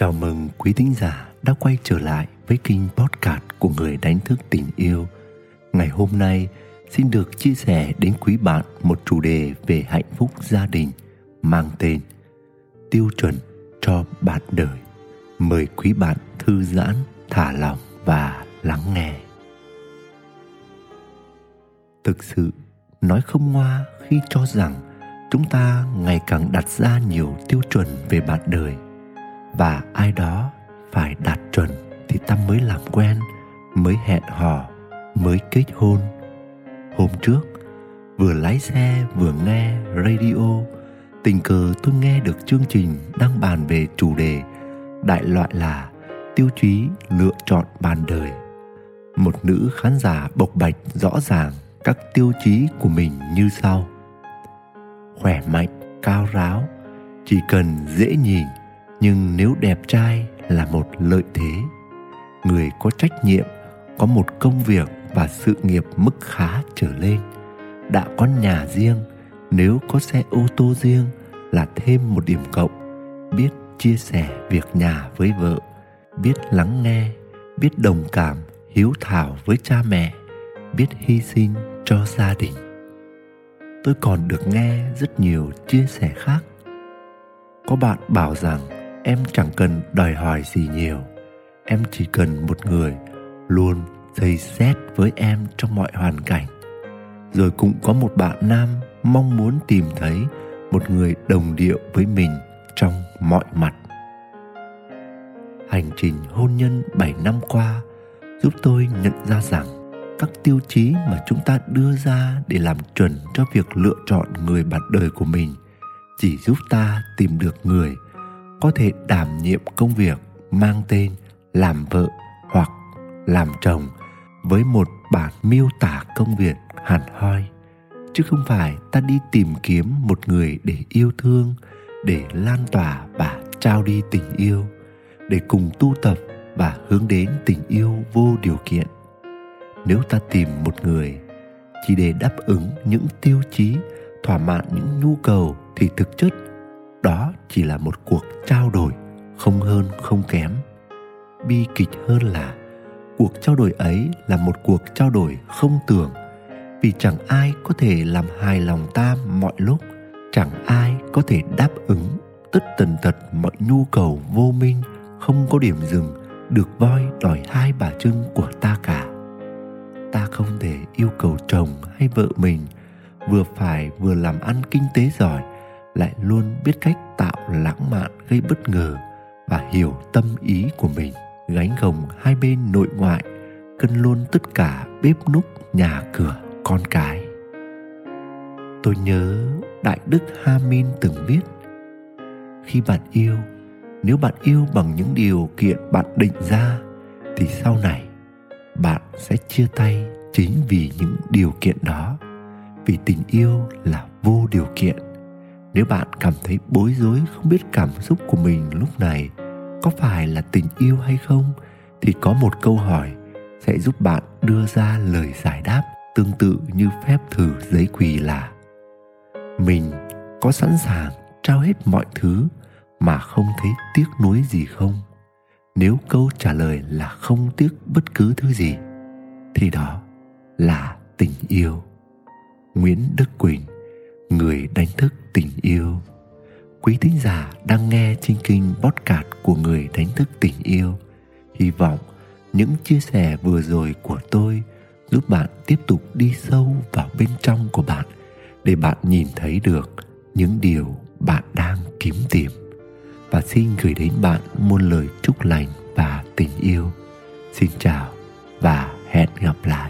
Chào mừng quý thính giả đã quay trở lại với kênh podcast của người đánh thức tình yêu. Ngày hôm nay xin được chia sẻ đến quý bạn một chủ đề về hạnh phúc gia đình mang tên Tiêu chuẩn cho bạn đời. Mời quý bạn thư giãn, thả lòng và lắng nghe. Thực sự, nói không ngoa khi cho rằng chúng ta ngày càng đặt ra nhiều tiêu chuẩn về bạn đời và ai đó phải đạt chuẩn thì ta mới làm quen, mới hẹn hò, mới kết hôn. Hôm trước, vừa lái xe vừa nghe radio, tình cờ tôi nghe được chương trình đang bàn về chủ đề đại loại là tiêu chí lựa chọn bàn đời. Một nữ khán giả bộc bạch rõ ràng các tiêu chí của mình như sau. Khỏe mạnh, cao ráo, chỉ cần dễ nhìn nhưng nếu đẹp trai là một lợi thế, người có trách nhiệm, có một công việc và sự nghiệp mức khá trở lên, đã có nhà riêng, nếu có xe ô tô riêng là thêm một điểm cộng. Biết chia sẻ việc nhà với vợ, biết lắng nghe, biết đồng cảm, hiếu thảo với cha mẹ, biết hy sinh cho gia đình. Tôi còn được nghe rất nhiều chia sẻ khác. Có bạn bảo rằng em chẳng cần đòi hỏi gì nhiều. Em chỉ cần một người luôn dây xét với em trong mọi hoàn cảnh. Rồi cũng có một bạn nam mong muốn tìm thấy một người đồng điệu với mình trong mọi mặt. Hành trình hôn nhân 7 năm qua giúp tôi nhận ra rằng các tiêu chí mà chúng ta đưa ra để làm chuẩn cho việc lựa chọn người bạn đời của mình chỉ giúp ta tìm được người có thể đảm nhiệm công việc mang tên làm vợ hoặc làm chồng với một bản miêu tả công việc hẳn hoi. Chứ không phải ta đi tìm kiếm một người để yêu thương, để lan tỏa và trao đi tình yêu, để cùng tu tập và hướng đến tình yêu vô điều kiện. Nếu ta tìm một người chỉ để đáp ứng những tiêu chí, thỏa mãn những nhu cầu thì thực chất đó chỉ là một cuộc trao đổi, không hơn, không kém. Bi kịch hơn là, cuộc trao đổi ấy là một cuộc trao đổi không tưởng. Vì chẳng ai có thể làm hài lòng ta mọi lúc, chẳng ai có thể đáp ứng tất tần tật mọi nhu cầu vô minh, không có điểm dừng, được voi đòi hai bà trưng của ta cả. Ta không thể yêu cầu chồng hay vợ mình, vừa phải vừa làm ăn kinh tế giỏi lại luôn biết cách tạo lãng mạn, gây bất ngờ và hiểu tâm ý của mình. Gánh gồng hai bên nội ngoại, cân luôn tất cả bếp núc, nhà cửa, con cái. Tôi nhớ đại đức hamin từng viết, khi bạn yêu, nếu bạn yêu bằng những điều kiện bạn định ra, thì sau này bạn sẽ chia tay chính vì những điều kiện đó. Vì tình yêu là vô điều kiện nếu bạn cảm thấy bối rối không biết cảm xúc của mình lúc này có phải là tình yêu hay không, thì có một câu hỏi sẽ giúp bạn đưa ra lời giải đáp tương tự như phép thử giấy quỳ là mình có sẵn sàng trao hết mọi thứ mà không thấy tiếc nuối gì không? Nếu câu trả lời là không tiếc bất cứ thứ gì, thì đó là tình yêu. Nguyễn đức quỳnh, người đánh thức tình yêu. Quý thính giả đang nghe trên kênh podcast của người đánh thức tình yêu. Hy vọng những chia sẻ vừa rồi của tôi giúp bạn tiếp tục đi sâu vào bên trong của bạn để bạn nhìn thấy được những điều bạn đang kiếm tìm. Và xin gửi đến bạn muôn lời chúc lành và tình yêu. Xin chào và hẹn gặp lại.